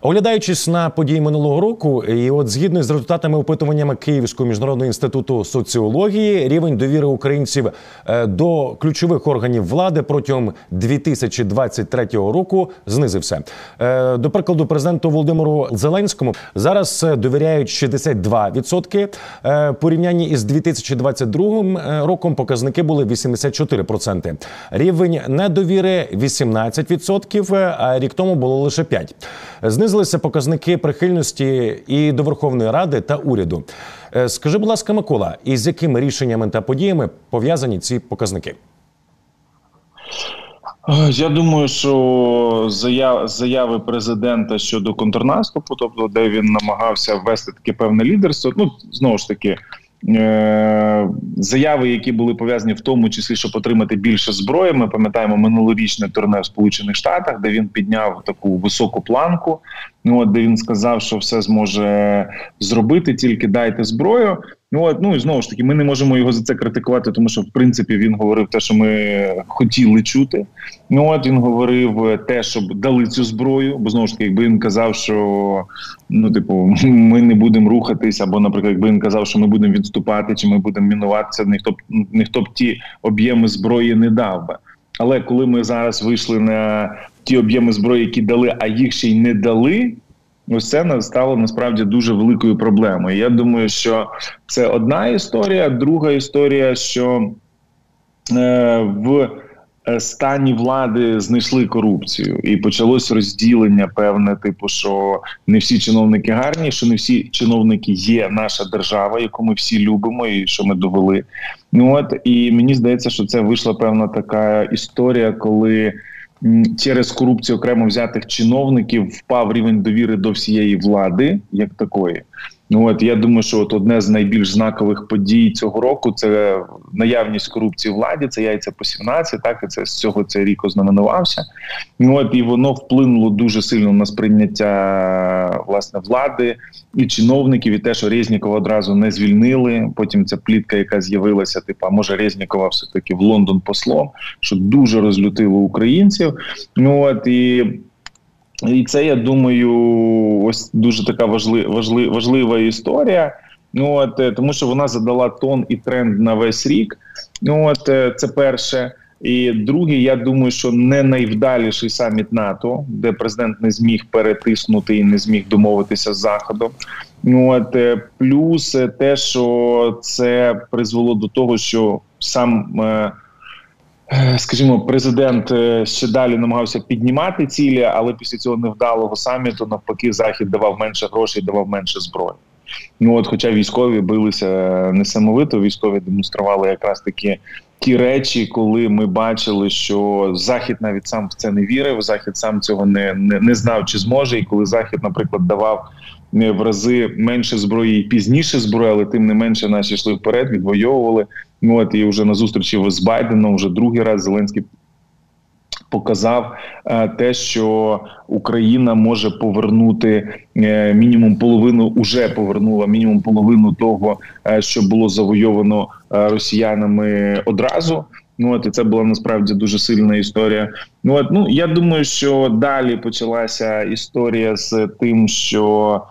Оглядаючись на події минулого року, і от згідно з результатами опитуваннями Київського міжнародного інституту соціології, рівень довіри українців е, до ключових органів влади протягом 2023 року знизився. Е, до прикладу, президенту Володимиру Зеленському зараз е, довіряють 62%. Порівнянні із 2022 роком показники були 84%. Рівень недовіри 18%, а рік тому було лише 5%. Знизили знизилися показники прихильності і до Верховної Ради та уряду. Е, скажи, будь ласка, Микола, із якими рішеннями та подіями пов'язані ці показники? Е, я думаю, що заяви президента щодо контрнаступу, тобто де він намагався ввести таке певне лідерство. Ну знову ж таки, заяви, які були пов'язані в тому числі, щоб отримати більше зброї. Ми пам'ятаємо минулорічне турне в Сполучених Штатах, де він підняв таку високу планку. Ну от де він сказав, що все зможе зробити, тільки дайте зброю. Ну ну і знову ж таки, ми не можемо його за це критикувати, тому що в принципі він говорив те, що ми хотіли чути. Ну от він говорив те, щоб дали цю зброю. Бо знову ж таки, якби він казав, що ну, типу, ми не будемо рухатись, або, наприклад, якби він казав, що ми будемо відступати, чи ми будемо мінуватися, ніхто б ніхто б ті об'єми зброї не дав би. Але коли ми зараз вийшли на ті об'єми зброї, які дали, а їх ще й не дали. Ось це стало насправді дуже великою проблемою. Я думаю, що це одна історія. Друга історія, що е, в е, стані влади знайшли корупцію, і почалось розділення. Певне, типу, що не всі чиновники гарні, що не всі чиновники є наша держава, яку ми всі любимо, і що ми довели. Ну от і мені здається, що це вийшла певна така історія, коли через корупцію окремо взятих чиновників впав рівень довіри до всієї влади, як такої. Ну от я думаю, що от одне з найбільш знакових подій цього року це наявність корупції в владі. Це яйця по 17, Так і це з цього цей рік ознаменувався. Ну от і воно вплинуло дуже сильно на сприйняття власне влади і чиновників, і те, що Резнікова одразу не звільнили. Потім ця плітка, яка з'явилася, типу, а може Резнікова все таки в Лондон послом, що дуже розлютило українців. Ну от і. І це я думаю, ось дуже така важлива важлива, важлива історія. Ну от е, тому, що вона задала тон і тренд на весь рік. Ну от е, це перше. І друге, я думаю, що не найвдаліший саміт НАТО, де президент не зміг перетиснути і не зміг домовитися з заходом. Ну от е, плюс те, що це призвело до того, що сам. Е, скажімо, президент е, ще далі намагався піднімати цілі, але після цього невдалого саміту навпаки захід давав менше грошей, давав менше зброї. Ну от, хоча військові билися несамовито, військові демонстрували якраз такі ті речі, коли ми бачили, що захід навіть сам в це не вірив. Захід сам цього не не, не знав, чи зможе, і коли захід, наприклад, давав в рази менше зброї і пізніше зброї, але тим не менше наші йшли вперед, відвоювали. От і вже на зустрічі з Байденом вже другий раз Зеленський. Показав е, те, що Україна може повернути е, мінімум половину, уже повернула мінімум половину того, е, що було завойовано росіянами одразу. Ну от і це була насправді дуже сильна історія. Ну от ну я думаю, що далі почалася історія з тим, що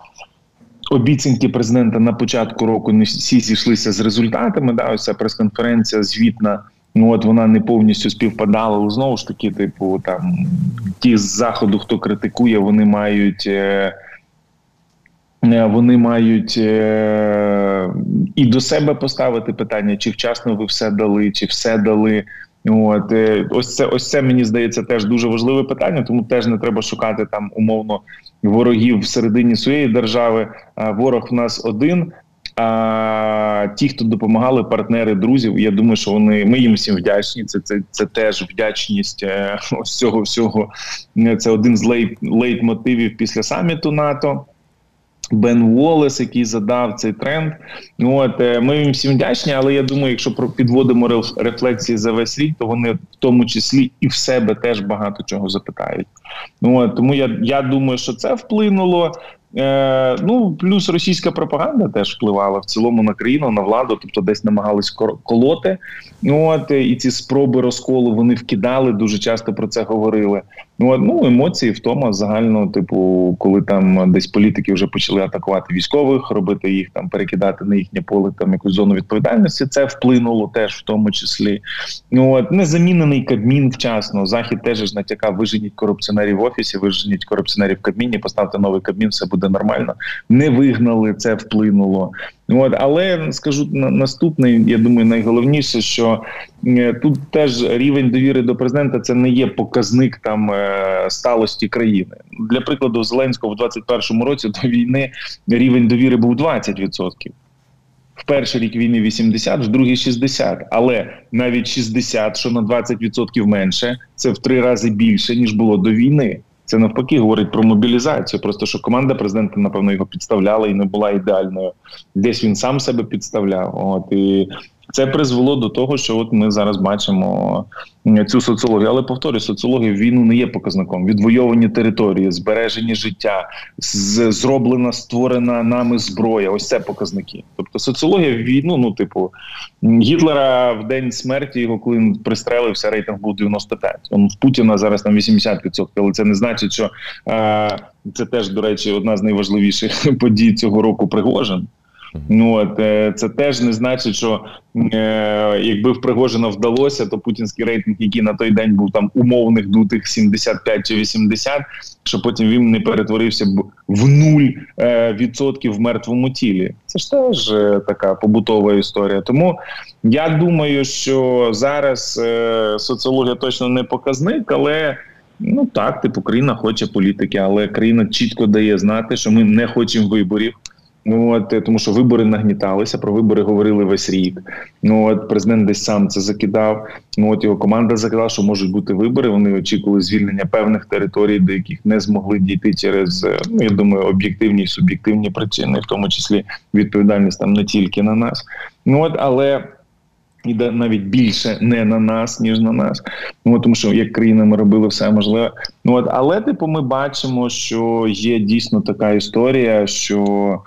обіцянки президента на початку року не всі зійшлися з результатами. Да, ось ця прес-конференція звітна. Ну от вона не повністю співпадала. Але знову ж таки, типу, там ті з заходу, хто критикує, вони мають. Е, е вони мають е, і до себе поставити питання, чи вчасно ви все дали, чи все дали. От е, ось це ось це мені здається теж дуже важливе питання, тому теж не треба шукати там умовно ворогів всередині своєї держави. Ворог в нас один. А ті, хто допомагали, партнери, друзів, я думаю, що вони ми їм всім вдячні. Це це це теж вдячність е, ось цього всього. Це один з лейт лейтмотивів після саміту НАТО. Бен Уоллес, який задав цей тренд. От е, ми їм всім вдячні, але я думаю, якщо підводимо рефлексії за весь рік, то вони в тому числі і в себе теж багато чого запитають. От, тому я я думаю, що це вплинуло. Е, Ну плюс російська пропаганда теж впливала в цілому на країну, на владу, тобто десь намагались колоти. От і ці спроби розколу вони вкидали дуже часто про це говорили. Ну ну емоції втома загально, типу, коли там десь політики вже почали атакувати військових, робити їх там, перекидати на їхнє поле там якусь зону відповідальності. Це вплинуло теж в тому числі. Ну от незамінений Кабмін вчасно. Захід теж натякав, виженіть корупціонерів в офісі, виженіть корупціонерів в Кабміні, поставте новий Кабмін, все буде нормально. Не вигнали це, вплинуло. От, але скажу наступний, я думаю, найголовніше, що е, тут теж рівень довіри до президента це не є показник там е, сталості країни. Для прикладу, Зеленського в 21-му році до війни рівень довіри був 20%. В перший рік війни 80, в другий 60. Але навіть 60, що на 20% менше, це в три рази більше ніж було до війни. Це навпаки говорить про мобілізацію. Просто що команда президента, напевно, його підставляла і не була ідеальною. Десь він сам себе підставляв. От і це призвело до того, що от ми зараз бачимо цю соціологію. Але повторюю, соціологія війну не є показником. Відвойовані території, збережені життя, зроблена створена нами зброя. Ось це показники. Тобто соціологія війну, ну типу Гітлера в день смерті його, коли він пристрелився, рейтинг був 95. Он в Путіна зараз там 80%, але це не значить, що е, це теж до речі одна з найважливіших подій цього року. Пригожин. Ну от е, це теж не значить, що е, якби в Пригожина вдалося, то путінський рейтинг, який на той день був там умовних дутих 75 чи 80, що потім він не перетворився б в нуль е, відсотків в мертвому тілі. Це ж теж е, така побутова історія. Тому я думаю, що зараз е, соціологія точно не показник, але. Ну так, типу, країна хоче політики, але країна чітко дає знати, що ми не хочемо виборів. Ну от е, тому, що вибори нагніталися, про вибори говорили весь рік. Ну от президент десь сам це закидав. Ну от його команда закидала, що можуть бути вибори. Вони очікували звільнення певних територій, до яких не змогли дійти через е, ну я думаю, об'єктивні і суб'єктивні причини, в тому числі відповідальність там не тільки на нас. Ну от але. І навіть більше не на нас, ніж на нас. Ну тому, що як країна ми робили все можливе. Ну от але типу, ми бачимо, що є дійсно така історія, що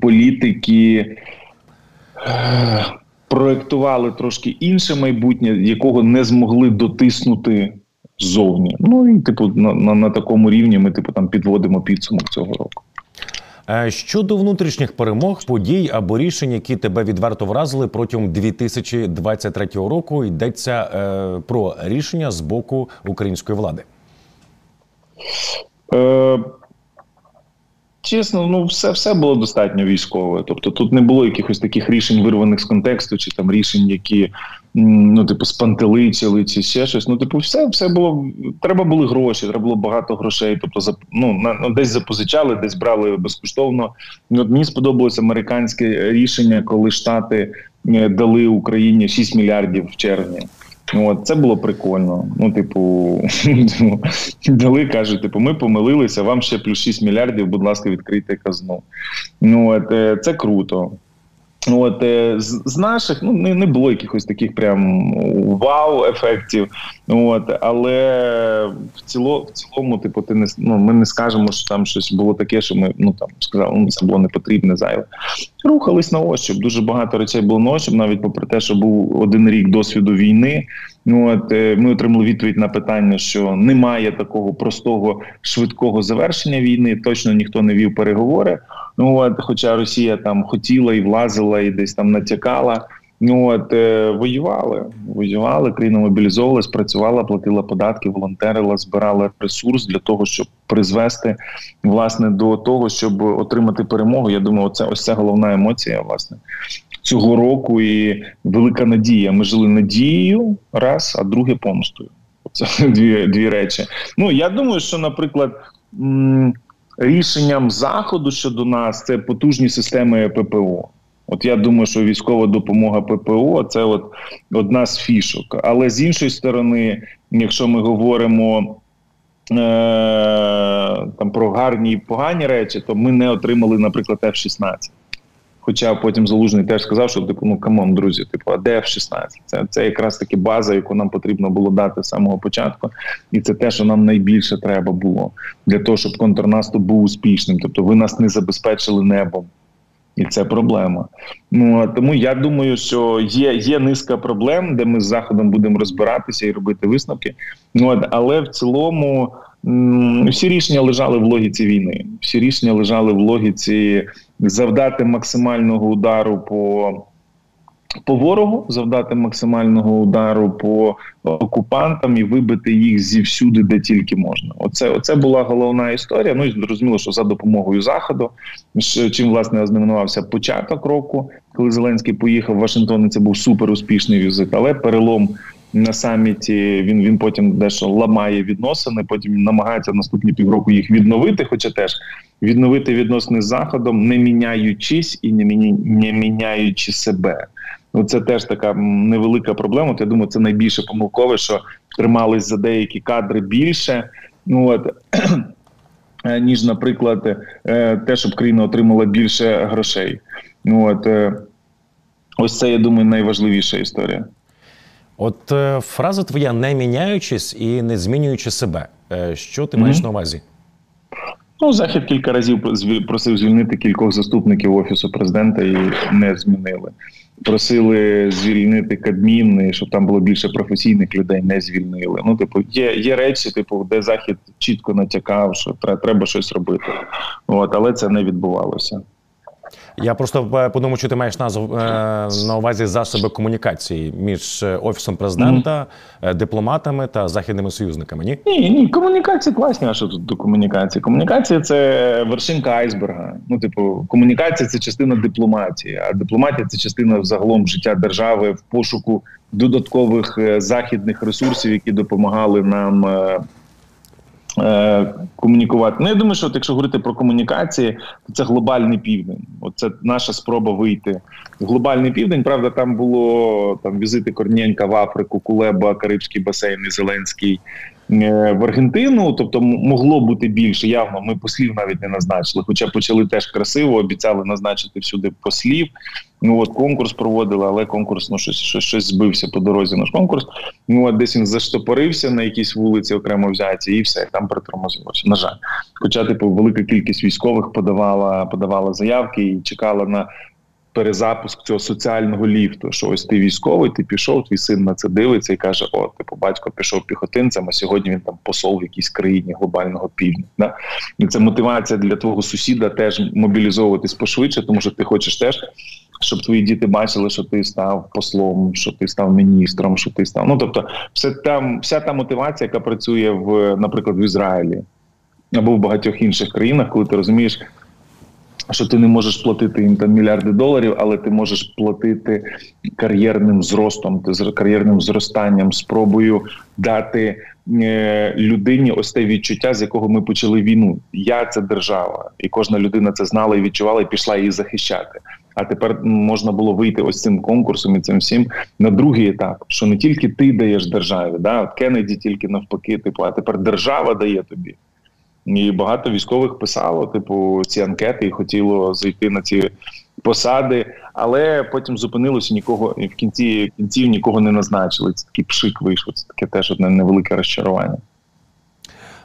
політики е, проектували трошки інше майбутнє, якого не змогли дотиснути ззовні. Ну і типу на, на, на такому рівні ми типу там підводимо підсумок цього року. Е, щодо внутрішніх перемог, подій або рішень, які тебе відверто вразили протягом 2023 року, йдеться е, про рішення з боку української влади. Е, Чесно, ну все все було достатньо військове. Тобто тут не було якихось таких рішень, вирваних з контексту, чи там рішень, які ну, типу, спантеличили, чи ще щось. Ну, типу, все все було. Треба були гроші, треба було багато грошей. Тобто, ну, на, ну, десь запозичали, десь брали безкоштовно. От Мені сподобалось американське рішення, коли Штати е, дали Україні 6 мільярдів в червні. Ну, от це було прикольно. Ну, типу, дали кажуть, типу, ми помилилися. Вам ще плюс 6 мільярдів. Будь ласка, відкрийте казну. Ну от е, це круто. От е, з, наших ну не не було якихось таких прям вау-ефектів. От але в ціло, в цілому, типу, ти не ну, ми не скажемо, що там щось було таке, що ми ну там сказали, ну це було не потрібне зайве. Рухались на ощуп. Дуже багато речей було на ощуп, навіть попри те, що був один рік досвіду війни. От е, ми отримали відповідь на питання, що немає такого простого швидкого завершення війни. Точно ніхто не вів переговори. Ну от, хоча Росія там хотіла і влазила, і десь там натякала. Ну от е, воювали, воювали, країна мобілізовувалась, працювала, платила податки, волонтерила, збирала ресурс для того, щоб призвести власне до того, щоб отримати перемогу. Я думаю, це ось це головна емоція власне цього року. І велика надія. Ми жили надією, раз, а друге помстою. Це дві дві речі. Ну я думаю, що, наприклад. Рішенням заходу щодо нас це потужні системи ППО. От я думаю, що військова допомога ППО це от одна з фішок. Але з іншої сторони, якщо ми говоримо е, там про гарні і погані речі, то ми не отримали, наприклад, F-16. Хоча потім Залужний теж сказав, що типу, ну come on, друзі, типу, а де F-16? Це це якраз таки база, яку нам потрібно було дати з самого початку, і це те, що нам найбільше треба було для того, щоб контрнаступ був успішним. Тобто, ви нас не забезпечили небом. І це проблема. Ну тому я думаю, що є є низка проблем, де ми з Заходом будемо розбиратися і робити висновки. Ну але в цілому всі рішення лежали в логіці війни. Всі рішення лежали в логіці завдати максимального удару по по ворогу, завдати максимального удару по окупантам і вибити їх зі всюди, де тільки можна. Оце оце була головна історія. Ну і зрозуміло, що за допомогою заходу, чим власне ознаменувався початок року, коли Зеленський поїхав в Вашингтон. і Це був супер успішний візит, але перелом на саміті він він потім дещо ламає відносини. Потім намагається наступні півроку їх відновити. Хоча теж відновити відносини з заходом, не міняючись і не міня, не міняючи себе. Ну це теж така невелика проблема. Я думаю, це найбільше помилкове, що тримались за деякі кадри більше. Ну от ніж, наприклад, е, те, щоб країна отримала більше грошей. Ну от е, ось це я думаю найважливіша історія. От е, фраза твоя не міняючись і не змінюючи себе. Е, що ти mm -hmm. маєш на увазі? Ну, захід кілька разів просив звільнити кількох заступників офісу президента і не змінили. Просили звільнити Кабмін, щоб там було більше професійних людей, не звільнили. Ну, типу, є є речі, типу, де захід чітко натякав, що треба щось робити. От, але це не відбувалося. Я просто е, подумав, що ти маєш назву е, на увазі засоби комунікації між е, офісом президента, mm. дипломатами та західними союзниками. Ні, ні, ні, комунікації класні. А що тут до комунікації? Комунікація це вершинка айсберга. Ну, типу, комунікація це частина дипломатії, а дипломатія це частина загалом життя держави в пошуку додаткових західних ресурсів, які допомагали нам комунікувати. Ну, я думаю, що от якщо говорити про комунікації, то це глобальний південь. Оце наша спроба вийти в глобальний південь. Правда, там було там візити Корнієнка в Африку, Кулеба, Карибський басейн і Зеленський е, в Аргентину. Тобто, могло бути більше. Явно ми послів навіть не назначили. Хоча почали теж красиво, обіцяли назначити всюди послів. Ну от конкурс проводили, але конкурс ну щось щось, щось збився по дорозі. Наш конкурс. Ну от десь він заштопорився на якійсь вулиці, окремо взяті, і все там притормозилося. На жаль, хоча типу велика кількість військових подавала подавала заявки і чекала на перезапуск цього соціального ліфту. Що ось ти військовий, ти пішов, твій син на це дивиться і каже: О, типу, батько пішов піхотинцем, а сьогодні він там посол в якійсь країні глобального півдня. І це мотивація для твого сусіда теж мобілізовуватись пошвидше, тому що ти хочеш теж щоб твої діти бачили, що ти став послом, що ти став міністром, що ти став. Ну тобто, все там, вся та мотивація, яка працює в, наприклад, в Ізраїлі або в багатьох інших країнах, коли ти розумієш. Що ти не можеш платити їм там мільярди доларів, але ти можеш платити кар'єрним зростом, кар'єрним зростанням, спробою дати е, людині ось те відчуття, з якого ми почали війну. Я це держава, і кожна людина це знала і відчувала, і пішла її захищати. А тепер можна було вийти ось цим конкурсом і цим всім на другий етап, що не тільки ти даєш державі, да от Кеннеді тільки навпаки, типу, а тепер держава дає тобі. І багато військових писало, типу, ці анкети і хотіло зайти на ці посади, але потім зупинилося нікого і в кінці кінців нікого не назначили. Це такий пшик вийшов. Це таке теж одне невелике розчарування.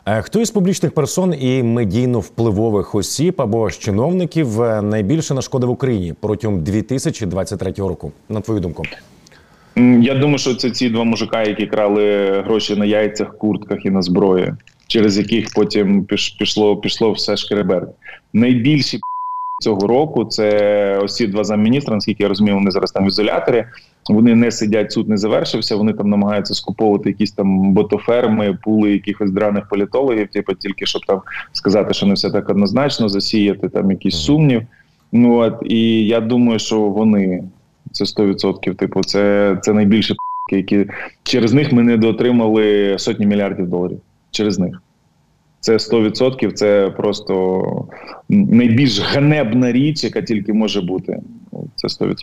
Е, хто із публічних персон і медійно впливових осіб або ж чиновників е, найбільше нашкодив Україні протягом 2023 року? На твою думку? Я думаю, що це ці два мужика, які крали гроші на яйцях, куртках і на зброї, через яких потім пішло пішло все шкеребер. Найбільші цього року це ось ці два замміністра, наскільки я розумію, вони зараз там в ізоляторі. Вони не сидять, суд не завершився. Вони там намагаються скуповувати якісь там ботоферми, пули якихось драних політологів, типу тільки щоб там сказати, що не все так однозначно, засіяти там якийсь сумнів. Ну от і я думаю, що вони це 100%, Типу, це це найбільше які через них ми не дотримали сотні мільярдів доларів. Через них це 100%, Це просто найбільш ганебна річ, яка тільки може бути. Це 100%.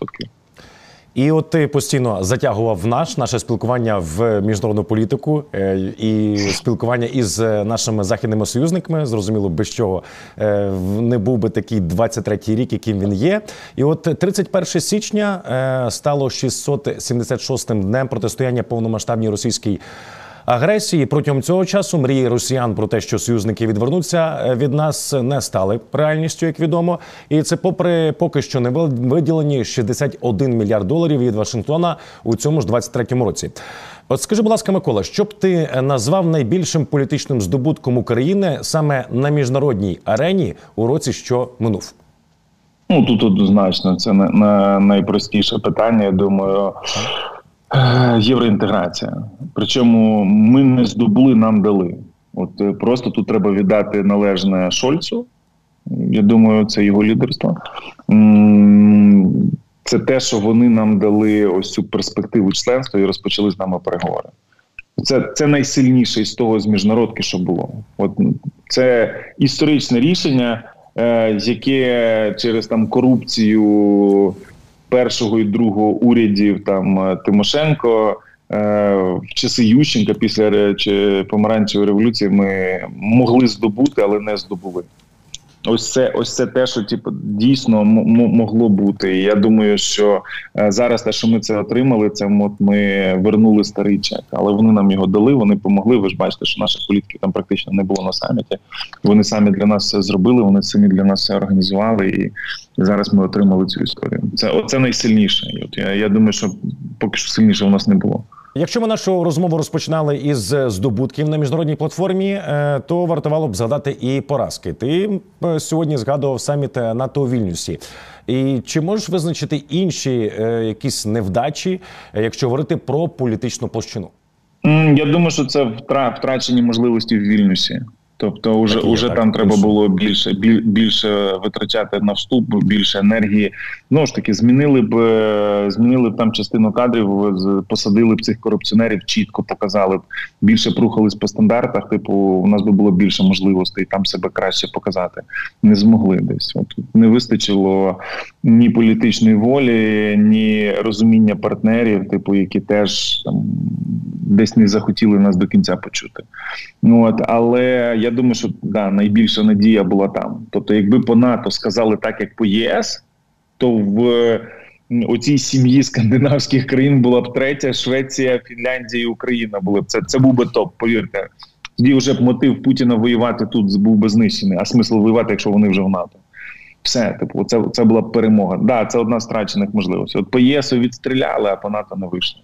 І от ти постійно затягував наш наше спілкування в міжнародну політику е, і спілкування із е, нашими західними союзниками. Зрозуміло, без чого е, не був би такий 23-й рік, яким він є. І от 31 січня стало 676-м днем протистояння повномасштабній російській агресії. Протягом цього часу мрії росіян про те, що союзники відвернуться е, від нас, не стали реальністю, як відомо. І це, попри поки що не виділені 61 мільярд доларів від Вашингтона у цьому ж 23-му році. От скажи, будь ласка, Микола, що б ти назвав найбільшим політичним здобутком України саме на міжнародній арені у році, що минув? Ну тут однозначно це на, на найпростіше питання. Я думаю, євроінтеграція. Причому ми не здобули, нам дали. От е, просто тут треба віддати належне Шольцу. Я думаю, це його лідерство. Це те, що вони нам дали ось цю перспективу членства і розпочали з нами переговори. Це це найсильніше з того з міжнародки, що було. От це історичне рішення, е, яке через там корупцію першого і другого урядів там е, Тимошенко. Е, в часи Ющенка після чи помаранчевої революції ми могли здобути, але не здобули. Ось це ось це те, що типу, дійсно могло бути. І Я думаю, що е, зараз те, що ми це отримали, це от ми вернули старий чек, але вони нам його дали. Вони допомогли. Ви ж бачите, що наших політиків там практично не було на саміті. Вони самі для нас все зробили. Вони самі для нас все організували, і зараз ми отримали цю історію. Це оце найсильніше. І От я, я думаю, що поки що сильніше у нас не було. Якщо ми нашу розмову розпочинали із здобутків на міжнародній платформі, е, то вартувало б згадати і поразки. Ти е, сьогодні згадував саміт НАТО у Вільнюсі. І чи можеш визначити інші е, якісь невдачі, якщо говорити про політичну площину? Я думаю, що це втрачені можливості в Вільнюсі. Тобто, уже так, уже так, там треба було більше більше витрачати на вступ, більше енергії. Ну ж таки, змінили б е, змінили б там частину кадрів, посадили б цих корупціонерів, чітко показали б більше прухались по стандартах. Типу, у нас би було більше можливостей там себе краще показати. Не змогли десь. От не вистачило ні політичної волі, ні розуміння партнерів, типу, які теж там десь не захотіли нас до кінця почути. Ну от але я думаю, що да, найбільша надія була там. Тобто, якби по НАТО сказали так, як по ЄС, то в у цій сім'ї скандинавських країн була б третя Швеція, Фінляндія і Україна. Були б це. Це був би топ. Повірте, тоді вже б мотив Путіна воювати тут був би знищений. А смисл воювати, якщо вони вже в НАТО. Все, типу, це це була перемога. Да, це одна з втрачених можливостей. От по ЄСу відстріляли, а по НАТО не вийшло.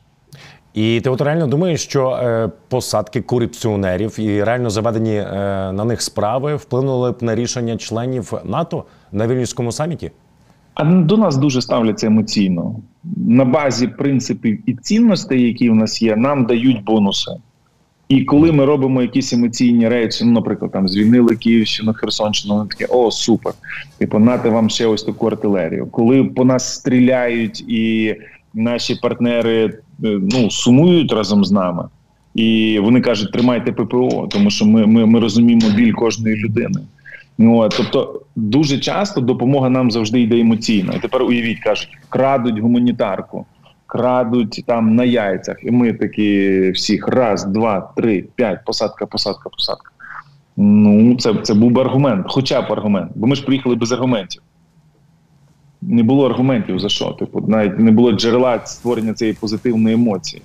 І ти от реально думаєш, що е, посадки корупціонерів і реально заведені е, на них справи вплинули б на рішення членів НАТО на вільнюському саміті? А до нас дуже ставляться емоційно на базі принципів і цінностей, які в нас є, нам дають бонуси. І коли ми робимо якісь емоційні речі, ну, наприклад, там звільнили Київщину, Херсонщину, вони такі о, супер! Типу, нати вам ще ось таку артилерію. Коли по нас стріляють і наші партнери е, ну сумують разом з нами, і вони кажуть, тримайте ППО, тому що ми ми, ми розуміємо біль кожної людини. Ну, Тобто дуже часто допомога нам завжди йде емоційно. І тепер уявіть, кажуть, крадуть гуманітарку, крадуть там на яйцях. І ми такі всіх раз, два, три, п'ять, посадка, посадка, посадка. Ну, це це був би аргумент, хоча б аргумент, бо ми ж приїхали без аргументів не було аргументів за що. Типу, навіть не було джерела створення цієї позитивної емоції.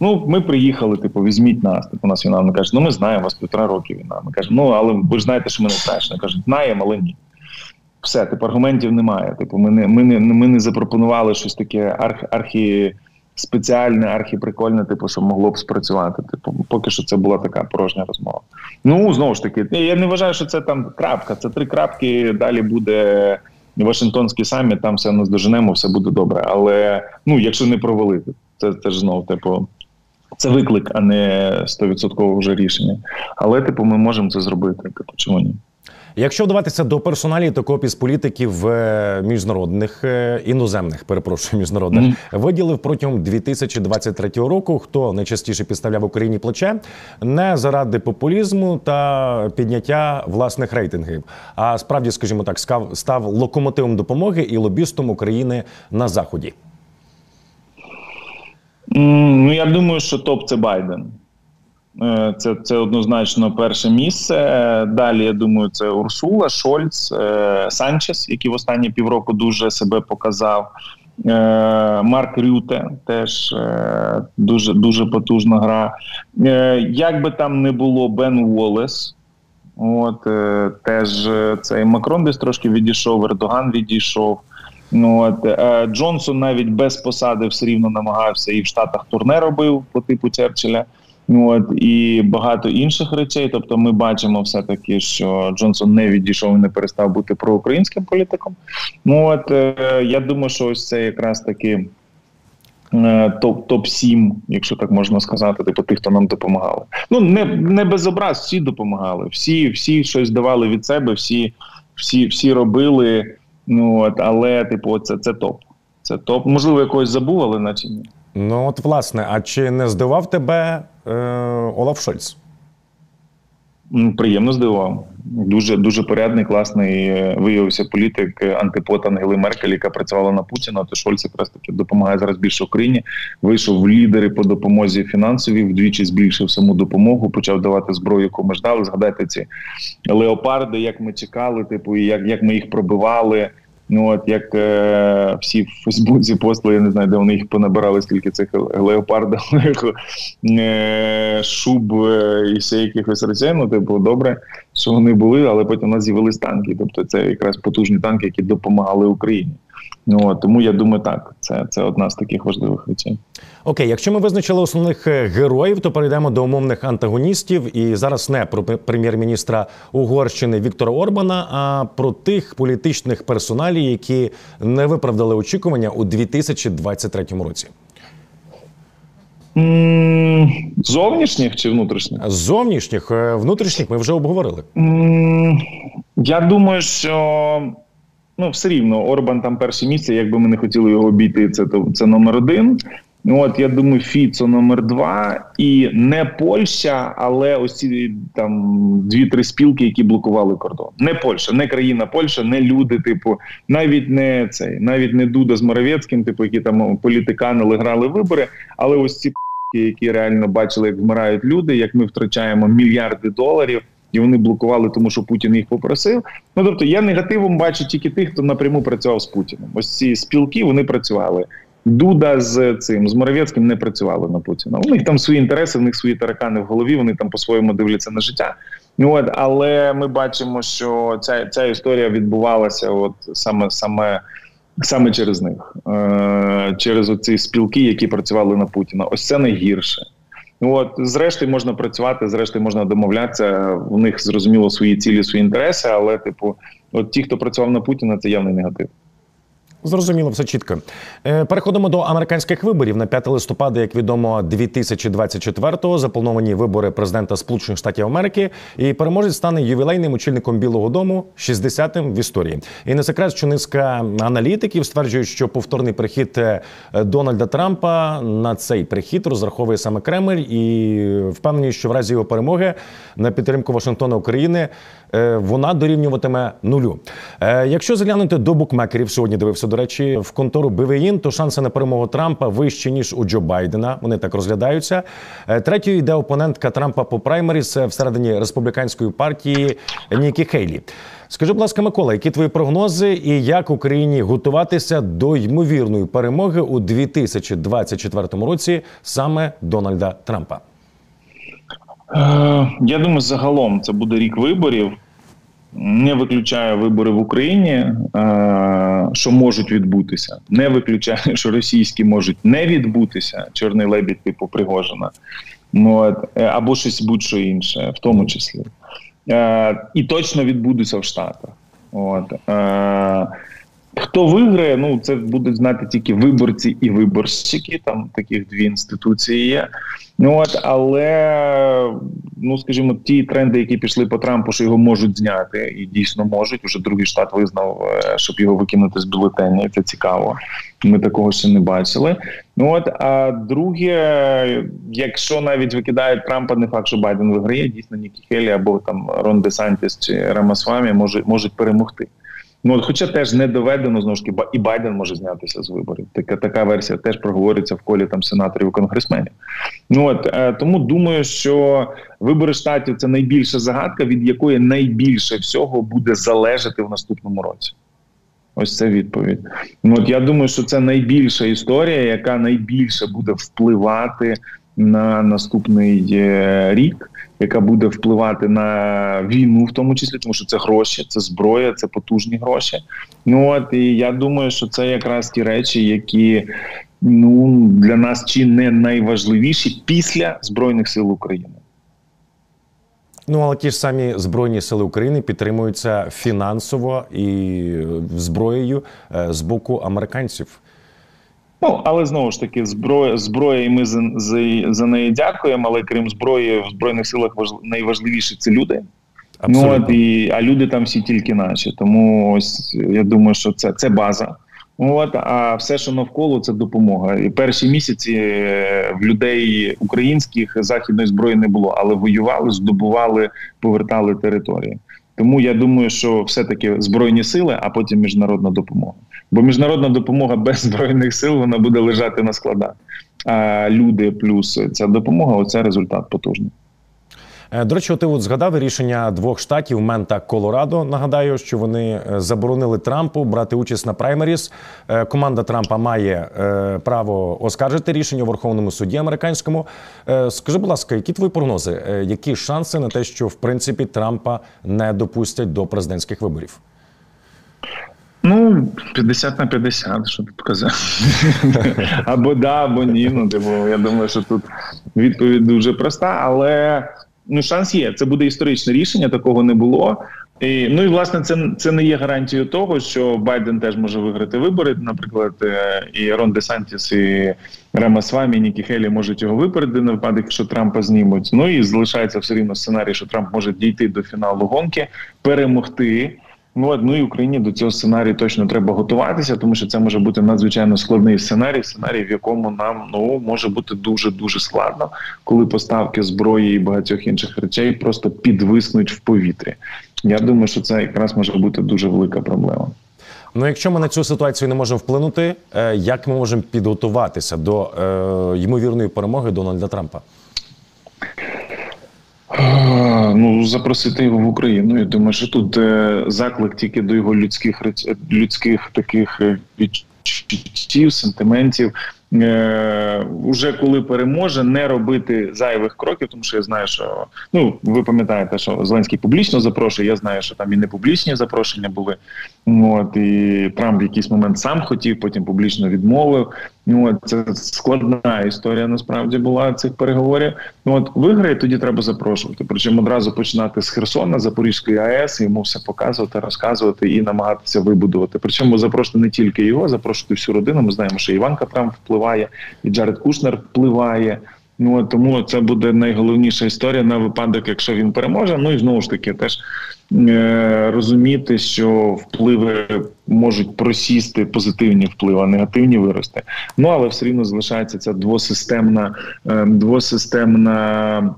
Ну, ми приїхали, типу, візьміть нас. Типу, нас війна. Вони кажуть, ну ми знаємо, у вас півтора роки війна. Ми кажемо, ну але ви ж знаєте, що ми не страшно. Кажуть, знаємо, але ні. Все, типу, аргументів немає. Типу, ми не ми не ми не запропонували щось таке арх, архі спеціальне, архіприкольне, типу, що могло б спрацювати. Типу, поки що це була така порожня розмова. Ну знову ж таки, я не вважаю, що це там крапка. Це три крапки. Далі буде. Вашингтонський саміт, там все наздоженемо, все буде добре. Але ну, якщо не провалити, це це ж знову типу. Це виклик, а не стовідсоткове вже рішення. Але типу, ми можемо це зробити. Типу, чому ні? Якщо вдаватися до персоналі, то копіс політиків е, міжнародних е, іноземних, перепрошую, міжнародних mm -hmm. виділив протягом 2023 року. Хто найчастіше підставляв Україні плече не заради популізму та підняття власних рейтингів, а справді, скажімо так, став локомотивом допомоги і лобістом України на заході. Ну я думаю, що топ це Байден. Е, це це однозначно перше місце. Далі я думаю, це Урсула, Шольц, е, Санчес, який в останні півроку дуже себе показав. Е, Марк Рюте теж дуже дуже потужна гра. Як би там не було, Бен Уоллес, От теж цей Макрон десь трошки відійшов, Ердоган відійшов. Ну от Джонсон навіть без посади все рівно намагався і в Штатах турне робив по типу Черчилля. От і багато інших речей. Тобто, ми бачимо все таки, що Джонсон не відійшов і не перестав бути проукраїнським політиком. Ну от е, я думаю, що ось це якраз таки. Е, топ топ 7 якщо так можна сказати, типу тих, хто нам допомагали. Ну не не без образ, всі допомагали. Всі всі щось давали від себе, всі всі всі робили. Ну от, але типу, це це топ. Це топ. Можливо, якогось забув, але наче ні. Ну от власне, а чи не здивав тебе е, Олаф Шольц? Приємно здивував. Дуже дуже порядний, класний е, виявився політик е, антипод Ангели Меркель, яка працювала на Путіна. То Шольц якраз таки допомагає зараз більше Україні. Вийшов в лідери по допомозі фінансовій, вдвічі збільшив саму допомогу, почав давати зброю, яку ми ждали. Згадайте ці леопарди, як ми чекали, типу, як, як ми їх пробивали. Ну от як е, всі в Фейсбуці постили, я не знаю, де вони їх понабирали, скільки цих леопардових е, шуб е, і ще якихось речей. Ну, типу, добре, що вони були, але потім у нас з'явились танки. Тобто це якраз потужні танки, які допомагали Україні. Ну тому я думаю, так це це одна з таких важливих речей. Окей, якщо ми визначили основних е, героїв, то перейдемо до умовних антагоністів. І зараз не про прем'єр-міністра Угорщини Віктора Орбана, а про тих політичних персоналів, які не виправдали очікування у 2023 році. Зовнішніх чи внутрішніх? Зовнішніх е, внутрішніх ми вже обговорили. Я думаю, що ну все рівно Орбан там перше місце. Якби ми не хотіли його обійти, це то це номер один. От я думаю, Фіцо номер два, і не Польща, але ось ці там дві-три спілки, які блокували кордон. Не Польща, не країна Польща, не люди, типу, навіть не цей, навіть не Дуда з Моровецьким, типу, які там політиканили, грали вибори. Але ось ці які реально бачили, як вмирають люди, як ми втрачаємо мільярди доларів і вони блокували, тому що Путін їх попросив. Ну тобто я негативом бачу тільки тих, хто напряму працював з Путіним. Ось ці спілки вони працювали. Дуда з цим з Моровецьким не працювали на Путіна. У них там свої інтереси, в них свої таракани в голові. Вони там по-своєму дивляться на життя. Ну от, але ми бачимо, що ця ця історія відбувалася, от саме саме. Саме через них, е, через оці спілки, які працювали на Путіна. Ось це найгірше. От, зрештою, можна працювати, зрештою можна домовлятися. В них зрозуміло свої цілі, свої інтереси, але, типу, от ті, хто працював на Путіна, це явний негатив. Зрозуміло, все чітко. Е, переходимо до американських виборів на 5 листопада, як відомо, 2024-го заплановані вибори президента Сполучених Штатів Америки. І переможець стане ювілейним очільником Білого Дому, 60-тим в історії. І не секрет, що низка аналітиків стверджують, що повторний прихід е, Дональда Трампа на цей прихід розраховує саме Кремль, і впевнені, що в разі його перемоги на підтримку Вашингтона України вона дорівнюватиме нулю. Якщо заглянути до букмекерів, сьогодні дивився до до речі, в контору БВІН, то шанси на перемогу Трампа вищі ніж у Джо Байдена. Вони так розглядаються. Е, третьою йде опонентка Трампа по праймеріс всередині республіканської партії Нікі Хейлі. Скажи, будь ласка, Микола, які твої прогнози і як Україні готуватися до ймовірної перемоги у 2024 році саме Дональда Трампа? Е, я думаю, загалом це буде рік виборів не виключає вибори в Україні, е, що можуть відбутися. Не виключає, що російські можуть не відбутися. Чорний лебідь типу Пригожина. Ну, е, або щось будь-що інше, в тому числі. І точно відбудуться в Штатах. От. Хто виграє, ну це будуть знати тільки виборці і виборщики. Там таких дві інституції є. Ну от але ну скажімо, ті тренди, які пішли по Трампу, що його можуть зняти, і дійсно можуть. Уже другий штат визнав, е, щоб його викинути з бюлетеня. Це цікаво. Ми такого ще не бачили. Ну от а друге, якщо навіть викидають Трампа, не факт, що Байден виграє, дійсно Нікі Хелі або там Рон Де Сантіс чи Рамасвамі можуть можуть перемогти. Ну хоча теж не доведено знову ж таки, і Байден може знятися з виборів. Така така версія теж проговориться в колі там сенаторів і конгресменів. Ну от е, тому думаю, що вибори штатів це найбільша загадка, від якої найбільше всього буде залежати в наступному році. Ось це відповідь. Ну от я думаю, що це найбільша історія, яка найбільше буде впливати на наступний е, рік, яка буде впливати на війну, в тому числі, тому що це гроші, це зброя, це потужні гроші. Ну от і я думаю, що це якраз ті речі, які ну для нас чи не найважливіші після збройних сил України. Ну, але ті ж самі збройні сили України підтримуються фінансово і зброєю е, з боку американців. Ну але знову ж таки, зброя зброя, і ми за, за за, неї дякуємо. Але крім зброї, в збройних силах важ, найважливіше це люди. Абсолютно. Ну от і а люди там всі тільки наші. Тому ось я думаю, що це це база. От а все, що навколо, це допомога. І перші місяці е, в людей українських західної зброї не було, але воювали, здобували, повертали території. Тому я думаю, що все-таки збройні сили, а потім міжнародна допомога. Бо міжнародна допомога без збройних сил вона буде лежати на складах. А люди плюс ця допомога оце результат потужний. Е, до речі, ти от згадав рішення двох штатів Мен та Колорадо. Нагадаю, що вони е, заборонили Трампу брати участь на праймеріс. Е, команда Трампа має право оскаржити рішення у Верховному суді американському. Скажи, будь ласка, які твої прогнози? Які шанси на те, що в принципі Трампа не допустять до президентських виборів? Ну, 50 на 50, що тут казати. або да, або ні. Ну, типу, я думаю, що тут відповідь дуже проста, але ну шанс є. Це буде історичне рішення, такого не було. І, Ну і власне це це не є гарантією того, що Байден теж може виграти вибори. Наприклад, е, і Рон Де Сантіс, і Рема Свамі, і Нікі Хелі можуть його випередити на випадок, якщо Трампа знімуть. Ну і залишається все рівно сценарій, що Трамп може дійти до фіналу гонки, перемогти. Ну, ну і Україні до цього сценарію точно треба готуватися, тому що це може бути надзвичайно складний сценарій, сценарій, в якому нам ну може бути дуже дуже складно, коли поставки зброї і багатьох інших речей просто підвиснуть в повітрі. Я думаю, що це якраз може бути дуже велика проблема. Ну, якщо ми на цю ситуацію не можемо вплинути, е, як ми можемо підготуватися до е, ймовірної перемоги Дональда Трампа? Ну, запросити його в Україну. Я думаю, що тут е, заклик тільки до його людських людських таких е, відчуттів, сентиментів. Е, Уже коли переможе, не робити зайвих кроків, тому що я знаю, що ну ви пам'ятаєте, що Зеленський публічно запрошує. Я знаю, що там і не публічні запрошення були. От і Трамп в якийсь момент сам хотів, потім публічно відмовив. Ну це складна історія. Насправді була цих переговорів. Ну от виграє, тоді треба запрошувати. Причому одразу починати з Херсона, Запорізької АЕС, йому все показувати, розказувати і намагатися вибудувати. Причому запрошувати не тільки його, запрошувати всю родину. Ми знаємо, що Іванка Трамп впливає, і Джаред Кушнер впливає. Ну тому це буде найголовніша історія на випадок, якщо він переможе. Ну і знову ж таки, теж розуміти, що впливи можуть просісти позитивні впливи, а негативні вирости. Ну але все рівно залишається ця двосистемна е, двосистемна.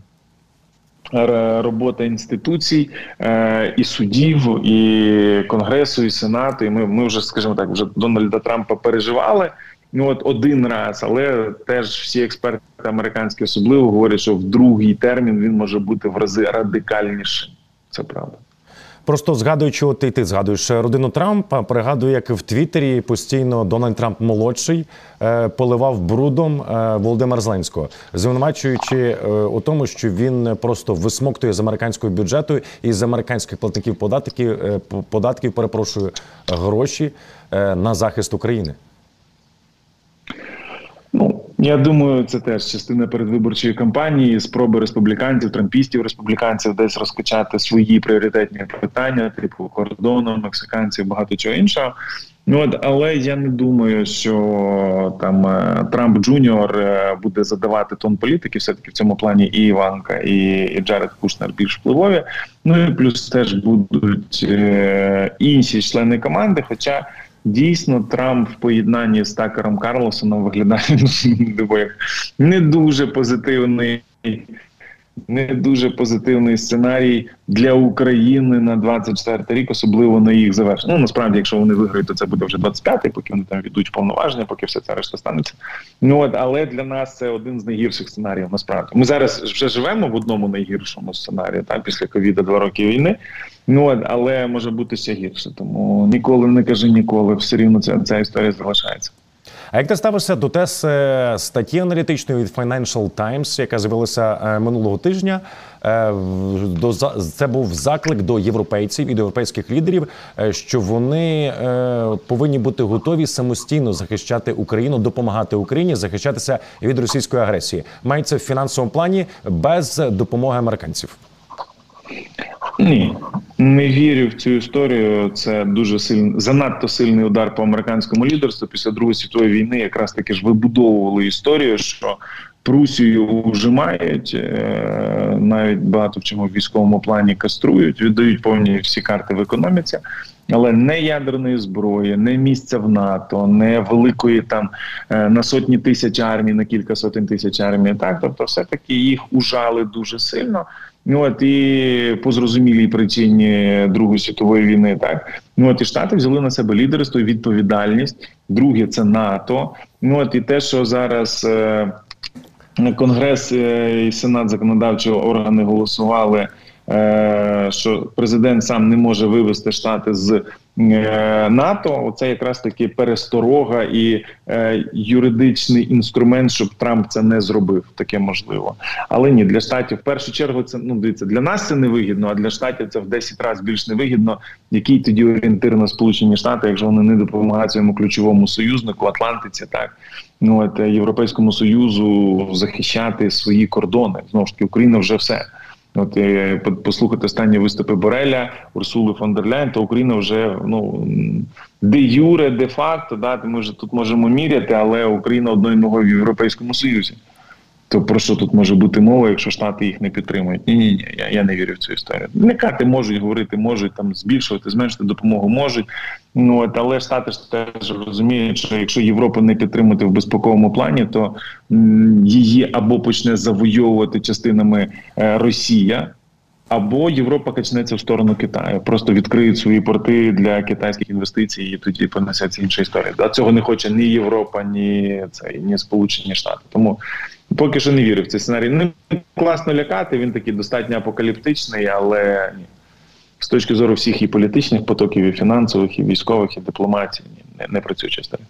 Робота інституцій е, і судів, і конгресу, і сенату. І ми ми вже, скажімо так, вже Дональда Трампа переживали ну от один раз, але теж всі експерти американські особливо говорять, що в другий термін він може бути в рази радикальнішим. Це правда. Просто згадуючи, от і ти згадуєш родину Трампа, пригадую, як в Твіттері постійно Дональд Трамп молодший е, поливав брудом е, Володимира Зеленського, звинувачуючи е, у тому, що він просто висмоктує з американського бюджету і з американських платників податків податків, перепрошую гроші на захист України. Я думаю, це теж частина передвиборчої кампанії, спроби республіканців, трампістів, республіканців десь розкачати свої пріоритетні питання, типу кордону, мексиканців, багато чого іншого. Ну от, але я не думаю, що там е, Трамп Джуніор е, буде задавати тон політики. Все таки в цьому плані і Іванка, і, і Джаред Кушнер більш впливові. Ну і плюс теж будуть е, інші члени команди. Хоча Дійсно, Трамп в поєднанні з Такером Карлосоном виглядає як не дуже позитивний не дуже позитивний сценарій для України на 24 рік, особливо на їх завершення. Ну насправді, якщо вони виграють, то це буде вже 25-й, поки вони там відуть повноваження, поки все це решта станеться. Ну от але для нас це один з найгірших сценаріїв. Насправді ми зараз вже живемо в одному найгіршому сценарії, там після ковіда два роки війни. Ну от, але може бути ще гірше. Тому ніколи не кажи ніколи. Все рівно ця, ця історія залишається. А як ти ставишся до тез е, статті аналітичної від Financial Times, яка з'явилася е, минулого тижня? Е, до це був заклик до європейців і до європейських лідерів, що вони повинні бути готові самостійно захищати Україну, допомагати Україні захищатися від російської агресії. Мається в фінансовому плані без допомоги американців. Ні, не вірю в цю історію. Це дуже сильний, занадто сильний удар по американському лідерству після другої світової війни. Якраз таки ж вибудовували історію, що Прусію вжимають, е, навіть багато в чому в військовому плані каструють, віддають повні всі карти в економіці, але не ядерної зброї, не місця в НАТО, не великої там е, на сотні тисяч армій, на кілька сотень тисяч армій. Так, тобто, все таки їх ужали дуже сильно. Ну от і по зрозумілій причині Другої світової війни, так ну от і штати взяли на себе лідерство і відповідальність. Друге це НАТО. Ну от і те, що зараз е, Конгрес е, і Сенат законодавчого органи голосували. Е, що президент сам не може вивести штати з НАТО. Оце якраз таки пересторога і е, юридичний інструмент, щоб Трамп це не зробив. Таке можливо, але ні, для штатів в першу чергу це ну дивіться, для нас це не вигідно, а для штатів це в 10 разів більш невигідно. Який тоді орієнтир на Сполучені Штати, якщо вони не допомагають своєму ключовому союзнику Атлантиці, так ну от європейському союзу захищати свої кордони знову ж таки Україна вже все. От і послухати останні виступи Бореля, Урсули фон дер Ляйн, то Україна вже ну де юре, де факто, да, ми вже тут можемо міряти, але Україна одної ноги в Європейському Союзі. То про що тут може бути мова, якщо штати їх не підтримують? Ні, ні, ні, я я не вірю в цю історію. Никати можуть говорити, можуть там збільшувати, зменшити допомогу можуть. Ну от але штати ж теж розуміють, що якщо Європу не підтримати в безпековому плані, то м, її або почне завойовувати частинами е, Росія. Або Європа качнеться в сторону Китаю, просто відкриють свої порти для китайських інвестицій, і тоді понесеться інша історія. А цього не хоче ні Європа, ні це ні Сполучені Штати. Тому Поки що не вірю в цей сценарій. Не класно лякати. Він такий достатньо апокаліптичний, але ні. з точки зору всіх і політичних потоків, і фінансових, і військових, і дипломатії не, не працююча історія.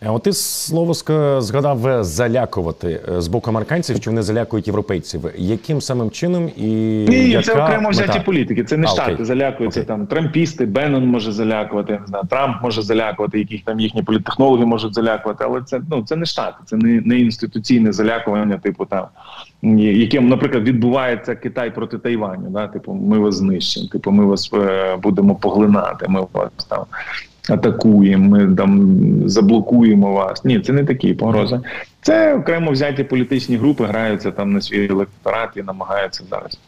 Е, от ти слово згадав е, залякувати е, з боку американців, що вони залякують європейців. Яким самим чином і ні, яка це окремо взяті мета? політики. Це не а, штати окей. залякуються окей. там. Трампісти, Беннон може залякувати. Не знаю, Трамп може залякувати, яких там їхні політтехнологи можуть залякувати. Але це ну це не штати, це не не інституційне залякування, типу там яким, наприклад, відбувається Китай проти Тайваню. Да, типу, ми вас знищимо, типу, ми вас е, будемо поглинати. Ми вас там атакуємо, ми там заблокуємо вас. Ні, це не такі погрози. Це окремо взяті політичні групи, граються там на свій електорат і намагаються зараз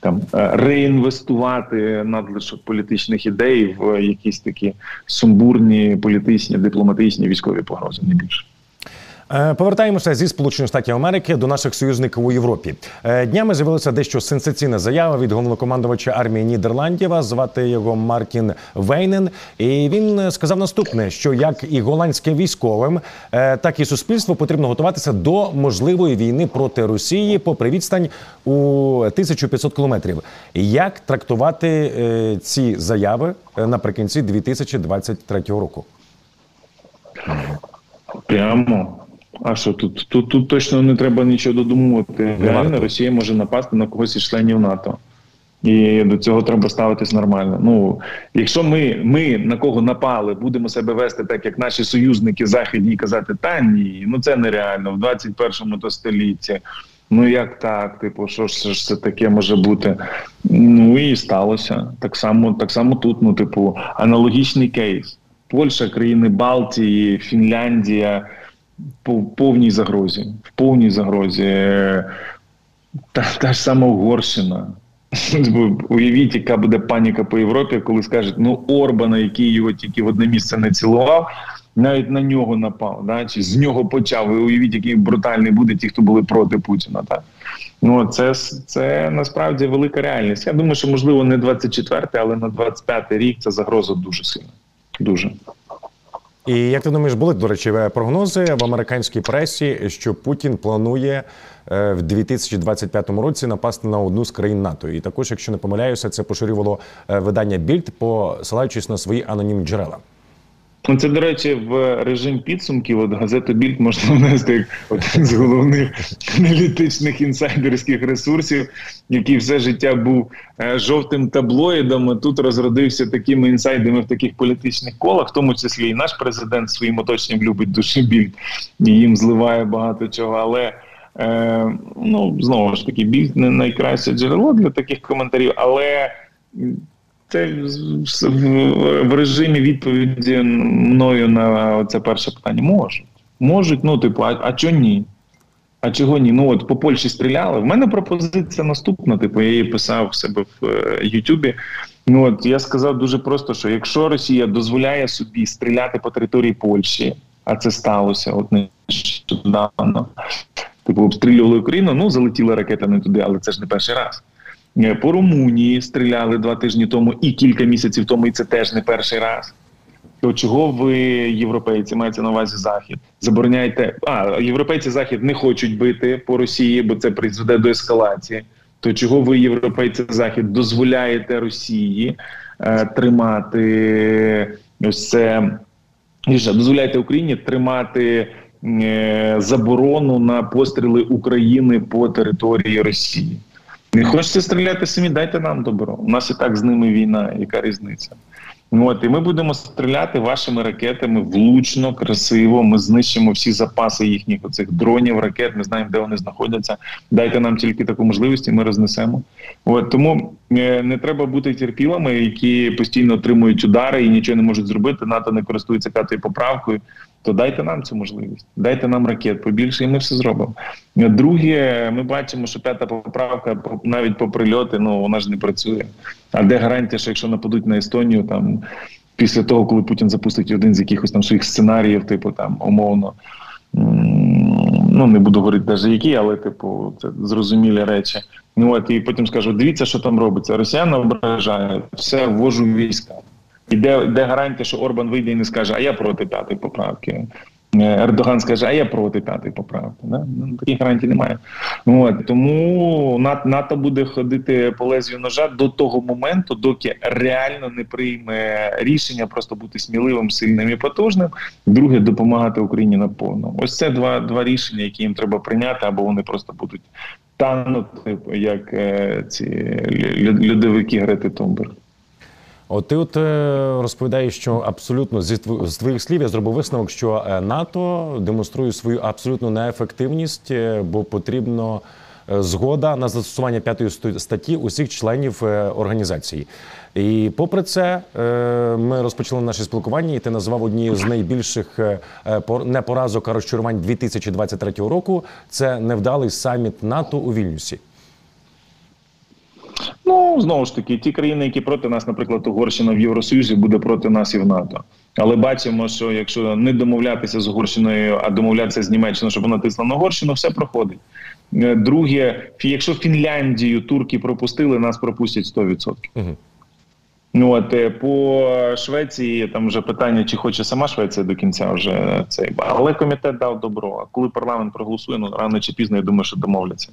там е, реінвестувати надлишок політичних ідей в якісь такі сумбурні політичні, дипломатичні військові погрози. Не більше. Е, повертаємося зі Сполучених Штатів Америки до наших союзників у Європі. Е, днями з'явилася дещо сенсаційна заява від головнокомандувача армії Нідерландів. Звати його Мартін Вейнен. І він сказав наступне: що як і голландським військовим, е, так і суспільству потрібно готуватися до можливої війни проти Росії попри відстань у 1500 кілометрів. Як трактувати ці заяви наприкінці 2023 року? Прямо а що тут? Тут тут точно не треба нічого додумувати. Реально Росія може напасти на когось із членів НАТО. І до цього треба ставитись нормально. Ну якщо ми ми на кого напали, будемо себе вести так, як наші союзники західні і казати, та ні, ну це нереально в 21-му то столітті. Ну як так? Типу, що ж це таке може бути? Ну і сталося так само. Так само тут. Ну, типу, аналогічний кейс: Польща, країни Балтії, Фінляндія в повній загрозі. В повній загрозі. Та, та ж сама Угорщина. Уявіть, яка буде паніка по Європі, коли скажуть, ну Орбана, який його тільки в одне місце не цілував, навіть на нього напав, да? чи з нього почав. Ви уявіть, який брутальний буде ті, хто були проти Путіна. Так? Ну це це насправді велика реальність. Я думаю, що можливо не 24-й, але на 25-й рік це загроза дуже сильна. Дуже. І як ти думаєш, були до речі, прогнози в американській пресі, що Путін планує е, в 2025 році напасти на одну з країн НАТО? І також, якщо не помиляюся, це поширювало е, видання Більд, посилаючись на свої анонімні джерела. Ну, це, до речі, в режим підсумків от газету Більд можна внести як один з головних аналітичних інсайдерських ресурсів, який все життя був е, жовтим таблоїдом. а Тут розродився такими інсайдами в таких політичних колах, в тому числі і наш президент своїм оточенням любить душі більд і їм зливає багато чого. Але е, ну знову ж таки, більд не найкраще джерело для таких коментарів, але. Це в режимі відповіді мною на це перше питання можуть. Можуть, ну типу, а а чого ні? А чого ні? Ну от по Польщі стріляли. В мене пропозиція наступна. Типу, я її писав в себе в е, Ютубі. Ну от я сказав дуже просто, що якщо Росія дозволяє собі стріляти по території Польщі, а це сталося от нещодавно, типу обстрілювали Україну, ну залетіла ракета не туди, але це ж не перший раз. Е, по Румунії стріляли два тижні тому і кілька місяців тому, і це теж не перший раз. То чого ви, європейці, маєте на увазі захід? Забороняєте, а європейці захід не хочуть бити по Росії, бо це призведе до ескалації. То чого ви, європейці, захід, дозволяєте Росії е, тримати ось це дозволяєте Україні тримати е, заборону на постріли України по території Росії? Не хочете стріляти самі, дайте нам добро. У нас і так з ними війна, яка різниця? От, і ми будемо стріляти вашими ракетами влучно, красиво. Ми знищимо всі запаси їхніх оцих дронів, ракет. Ми знаємо, де вони знаходяться. Дайте нам тільки таку можливість, і ми рознесемо. От тому е, не треба бути терпілами, які постійно отримують удари і нічого не можуть зробити. НАТО не користується п'ятою поправкою то дайте нам цю можливість, дайте нам ракет побільше, і ми все зробимо. Друге, ми бачимо, що п'ята поправка навіть по прильоти, ну вона ж не працює. А де гарантія, що якщо нападуть на Естонію, там після того, коли Путін запустить один з якихось там своїх сценаріїв, типу там умовно. Ну, не буду говорити навіть які, але типу, це зрозумілі речі. Ну от і потім скажу: дивіться, що там робиться. Росіяни ображають, все ввожу війська. І де, де гарантія, що Орбан вийде і не скаже, а я проти п'ятої поправки. Е, Ердоган скаже, а я проти п'ятої поправки. Да? Ну, таких гарантій немає. От тому НАТО буде ходити по лезвію ножа до того моменту, доки реально не прийме рішення просто бути сміливим, сильним і потужним. Друге допомагати Україні наповно. Ось це два два рішення, які їм треба прийняти, або вони просто будуть танути, як е, ці льодовики Грети Томберг. От ти от е, розповідаєш, що абсолютно зі з твоїх слів я зробив висновок, що е, НАТО демонструє свою абсолютну неефективність, е, бо потрібно згода на застосування п'ятої статті усіх членів організації. І попри це, ми розпочали наше спілкування, і ти назвав однією з найбільших не поразок, а розчарувань 2023 року. Це невдалий саміт НАТО у Вільнюсі. Ну знову ж таки, ті країни, які проти нас, наприклад, Угорщина в Євросоюзі, буде проти нас і в НАТО. Але бачимо, що якщо не домовлятися з Угорщиною, а домовлятися з Німеччиною, щоб вона тисла на Угорщину, все проходить. Е, друге, якщо Фінляндію турки пропустили, нас пропустять 100%. Угу. Ну от е, по Швеції там вже питання, чи хоче сама Швеція до кінця вже цей але комітет дав добро. А коли парламент проголосує, ну рано чи пізно я думаю, що домовляться.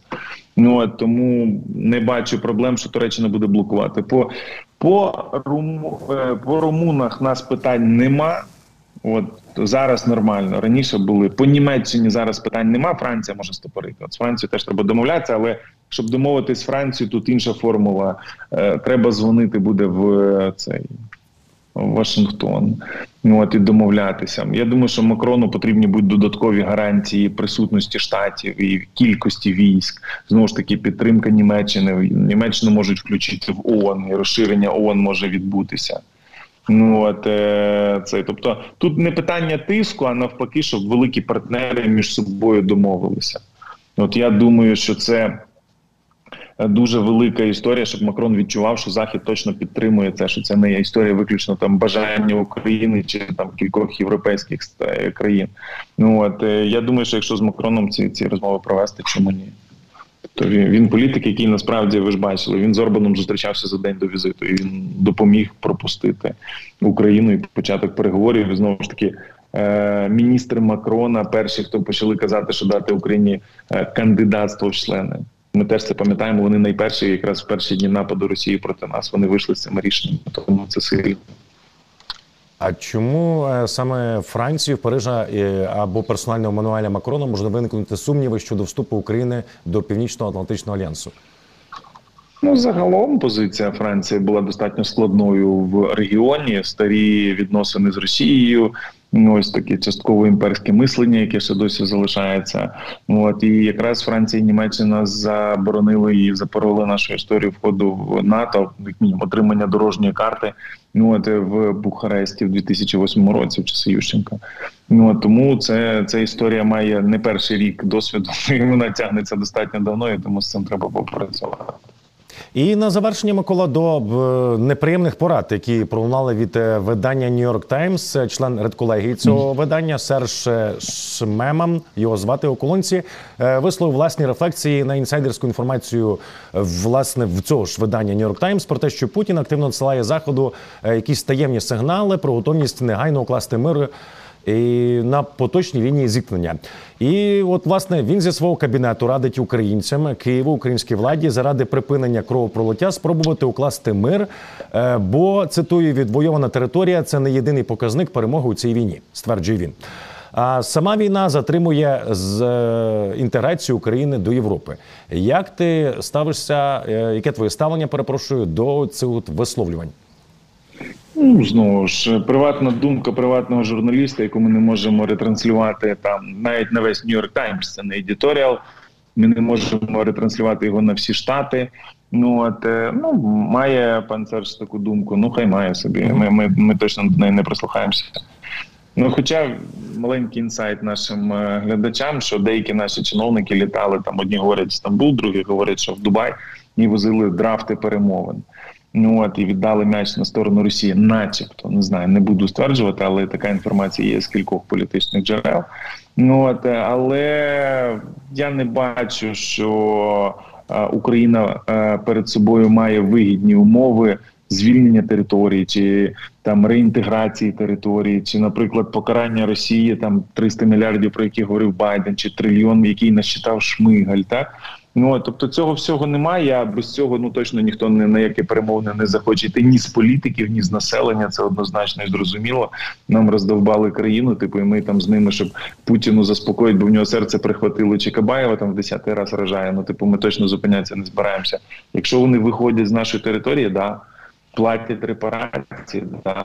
Ну от тому не бачу проблем, що Туреччина буде блокувати. По по, руму, е, по румунах нас питань нема. От зараз нормально. Раніше були по Німеччині. Зараз питань нема. Франція може стопорити. От з Францією теж треба домовлятися, але щоб домовитись з Францією, тут інша формула. Е, треба дзвонити буде в е, цей Вашингтон. Ну, от і домовлятися. Я думаю, що Макрону потрібні будуть додаткові гарантії присутності штатів і кількості військ. Знову ж таки, підтримка Німеччини. Німеччину можуть включити в ООН, і розширення ООН може відбутися. Ну от е, це тобто тут не питання тиску, а навпаки, щоб великі партнери між собою домовилися. От я думаю, що це дуже велика історія, щоб Макрон відчував, що Захід точно підтримує це, що це не є історія виключно там бажання України чи там кількох європейських країн. Ну от я думаю, що якщо з Макроном ці ці розмови провести, чому ні? То він, він політик, який насправді ви ж бачили, він з Орбаном зустрічався за день до візиту, і він допоміг пропустити Україну і початок переговорів. І знову ж таки, е, міністр Макрона, перші, хто почали казати, що дати Україні е, кандидатство в члени. Ми теж це пам'ятаємо. Вони найперші, якраз в перші дні нападу Росії проти нас. Вони вийшли з цим рішенням, тому це сильно. А чому е, саме Франції в Парижа або персонального Мануеля Макрона можна виникнути сумніви щодо вступу України до Північно-Атлантичного альянсу? Ну, загалом позиція Франції була достатньо складною в регіоні. Старі відносини з Росією, ось таке частково імперське мислення, яке ще досі залишається. От і якраз Франція і Німеччина заборонили і запороли нашу історію входу в НАТО, як мінімум отримання дорожньої карти. Ну от в Бухаресті в 2008 році в часи Ющенка. Ну тому це ця історія має не перший рік досвіду. і Вона тягнеться достатньо давно, і тому з цим треба попрацювати. І на завершення Микола до е, неприємних порад, які пролунали від е, видання New York Times, е, член редколегії цього видання Серж Шмеман, його звати у колонці, висловив власні рефлексії на інсайдерську інформацію власне в цього ж видання New York Times про те, що Путін активно надсилає заходу якісь таємні сигнали про готовність негайно укласти мир і на поточній лінії зіткнення. І от власне він зі свого кабінету радить українцям Києву, українській владі заради припинення кровопролиття спробувати укласти мир. Е, бо цитую відвойована територія це не єдиний показник перемоги у цій війні, стверджує він. А сама війна затримує з е, інтеграцію України до Європи. Як ти ставишся? Е, яке твоє ставлення? Перепрошую до цих висловлювань? Ну, знову ж приватна думка приватного журналіста, яку ми не можемо ретранслювати там навіть на весь Нью-Йорк Таймс, це не едіторіал. Ми не можемо ретранслювати його на всі штати. Ну от е, ну має пан Серж таку думку. Ну хай має собі. Ми ми, ми точно до неї не прислухаємося. Ну, хоча маленький інсайт нашим е, глядачам, що деякі наші чиновники літали там. Одні говорять Стамбул, другі говорять, що в Дубай і возили драфти перемовин. Ну от і віддали м'яч на сторону Росії, начебто не знаю, не буду стверджувати, але така інформація є з кількох політичних джерел. Ну от але я не бачу, що Україна перед собою має вигідні умови. Звільнення території, чи там реінтеграції території, чи, наприклад, покарання Росії там 300 мільярдів, про які говорив Байден, чи трильйон, який насчитав Шмигаль, так Ну тобто цього всього немає. А без цього ну точно ніхто не на яке перемовини не захоче йти ні з політиків, ні з населення. Це однозначно і зрозуміло. Нам роздовбали країну. Типу, і ми там з ними, щоб Путіну заспокоїть, бо в нього серце прихватило Чекабаєва там в десятий раз рожає. Ну типу, ми точно зупинятися не збираємося. Якщо вони виходять з нашої території, да. Платять репарації, да,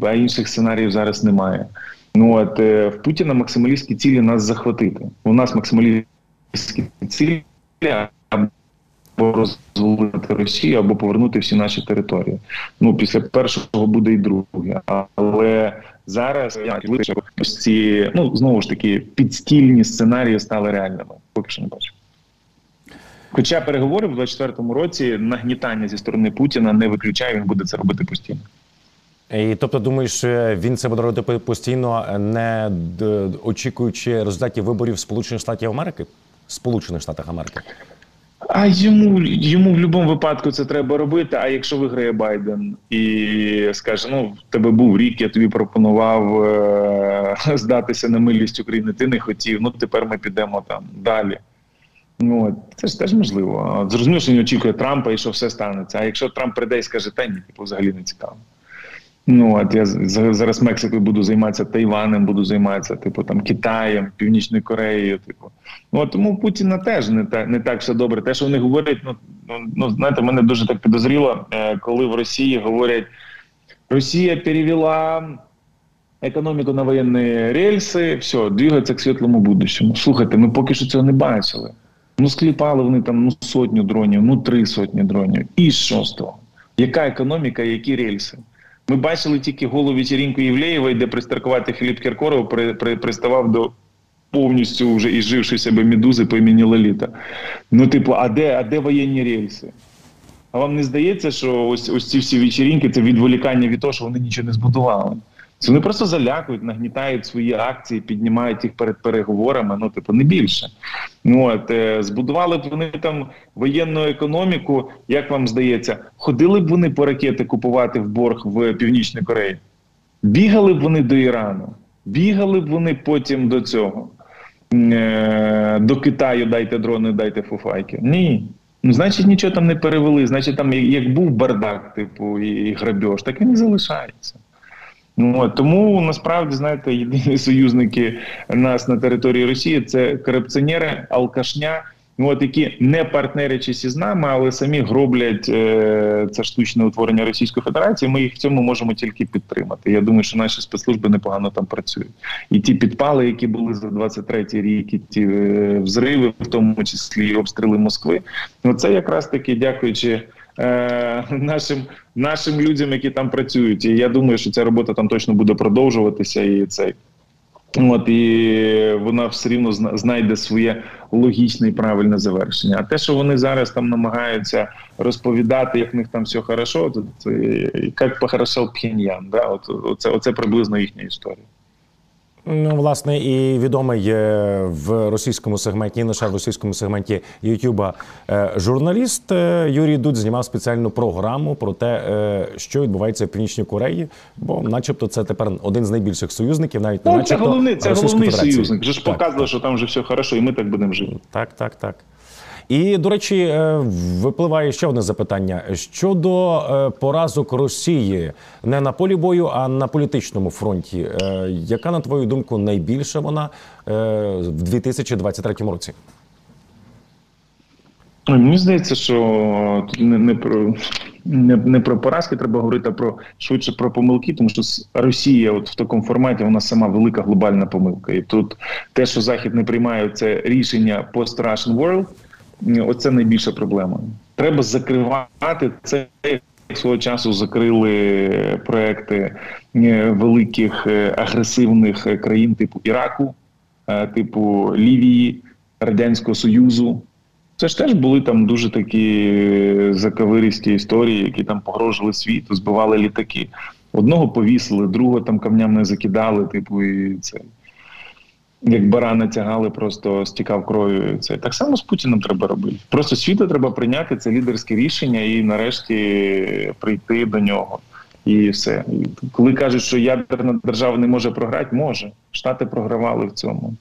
а інших сценаріїв зараз немає. Ну от е, в Путіна максималістські цілі нас захватити. У нас максималістські цілі або розвалити Росію, або повернути всі наші території. Ну після першого буде і друге. Але зараз ось ці ну знову ж таки підстільні сценарії стали реальними. Поки що не бачу. Хоча переговори в 24-му році нагнітання зі сторони Путіна не виключає, він буде це робити постійно. І тобто, думаєш, він це буде робити постійно, не очікуючи результатів виборів Сполучених Штатів Америки? Сполучених Штатах Америки? А йому йому в будь-якому випадку це треба робити. А якщо виграє Байден і скаже: ну в тебе був рік, я тобі пропонував е здатися на милість України, ти не хотів. Ну тепер ми підемо там далі. Ну це ж теж можливо. Зрозуміло, що він очікує Трампа і що все станеться. А якщо Трамп прийде і скаже, та ні, типу взагалі не цікаво. Ну от я зараз Мексикою буду займатися Тайванем, буду займатися, типу там Китаєм, Північною Кореєю. Типу, ну тому Путіна теж не так не так все добре. Те, що вони говорять, ну ну, ну знаєте, мене дуже так підозріло, е, коли в Росії говорять, Росія перевела економіку на воєнні рельси, все, двигається к світлому будущому. Слухайте, ми поки що цього не бачили. Ну скліпали вони там ну сотню дронів, ну три сотні дронів. І з того? Яка економіка, які рельси? Ми бачили тільки голу вечерінку Євлеєва, де пристаркувати Філіп Кіркоров при, при, приставав до повністю вже і себе медузи по імені Лоліта. Ну, типу, а де, а де воєнні рельси? А вам не здається, що ось ось ці всі вечірінки це відволікання від того, що вони нічого не збудували? Це вони просто залякують, нагнітають свої акції, піднімають їх перед переговорами. Ну, типу, не більше. Ну от е, збудували б вони там воєнну економіку. Як вам здається, ходили б вони по ракети купувати в борг в Північній Кореї? Бігали б вони до Ірану, бігали б вони потім до цього. Е, до Китаю дайте дрони, дайте фуфайки. Ні. Ну, значить, нічого там не перевели. Значить, там як був бардак, типу, і, грабеж, так і залишається. Ну, Тому насправді знаєте, єдині союзники нас на території Росії це корупціонери, алкашня. Ну, от які не партнерячись із нами, але самі гроблять е, це штучне утворення Російської Федерації. Ми їх в цьому можемо тільки підтримати. Я думаю, що наші спецслужби непогано там працюють. І ті підпали, які були за 23-й рік, і ті е, взриви, в тому числі і обстріли Москви. Ну це якраз таки дякуючи. Е, нашим нашим людям, які там працюють, і я думаю, що ця робота там точно буде продовжуватися, і цей От і вона все рівно знайде своє логічне і правильне завершення. А те, що вони зараз там намагаються розповідати, як в них там все хорошо, то це як похорошав Пхеньян. Да? От, оце, оце приблизно їхня історія. Ну, власне, і відомий в російському сегменті, не лише в російському сегменті Ютуба е, журналіст е, Юрій Дудь знімав спеціальну програму про те, е, що відбувається в північній Кореї, бо, начебто, це тепер один з найбільших союзників, навіть не ну, начебто, це головний, це головний союзник. Вже ж так. що там вже все хорошо, і ми так будемо жити. Так, так, так. І до речі, е, випливає ще одне запитання щодо е, поразок Росії не на полі бою, а на політичному фронті. Е, яка на твою думку найбільша вона в 2023 році? Мені здається, що тут не не про не, не про поразки треба говорити, а про швидше про помилки, тому що Росія, от в такому форматі, вона сама велика глобальна помилка. І тут те, що Захід не приймає це рішення post-Russian world, Оце найбільша проблема. Треба закривати це. Свого часу закрили проекти е, великих е, агресивних країн, типу Іраку, е, типу Лівії, Радянського Союзу. Це ж теж були там дуже такі заковиристі історії, які там погрожували світу, збивали літаки. Одного повісили, другого там камням не закидали, типу, і це як барана тягали, просто стікав кров'ю. Це так само з Путіним треба робити. Просто світу треба прийняти це лідерське рішення і нарешті прийти до нього. І все. Коли кажуть, що ядерна держава не може програти, може. Штати програвали в цьому.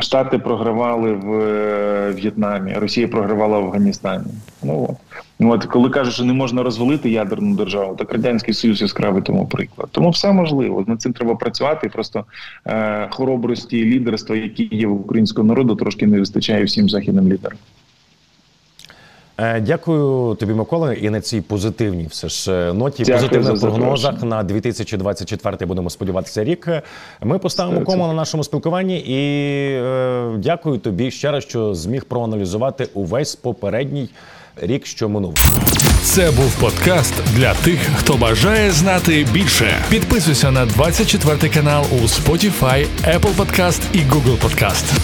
Штати програвали в е, В'єтнамі, Росія програвала в Афганістані. Ну от. От коли кажуть, що не можна розвалити ядерну державу, так радянський союз яскравий тому приклад. Тому все можливо. Над цим треба працювати. Просто е, хоробрості і лідерства, які є в українського народу, трошки не вистачає всім західним лідерам. Е, дякую тобі, Микола, і на цій позитивній все ж е, ноті Дякую позитивних прогнозах на 2024 будемо сподіватися рік. Ми поставимо кому на нашому спілкуванні і е, дякую тобі ще раз, що зміг проаналізувати увесь попередній рік, що минув. Це був подкаст для тих, хто бажає знати більше. Підписуйся на 24 канал у Spotify, Apple Podcast і Google Podcast.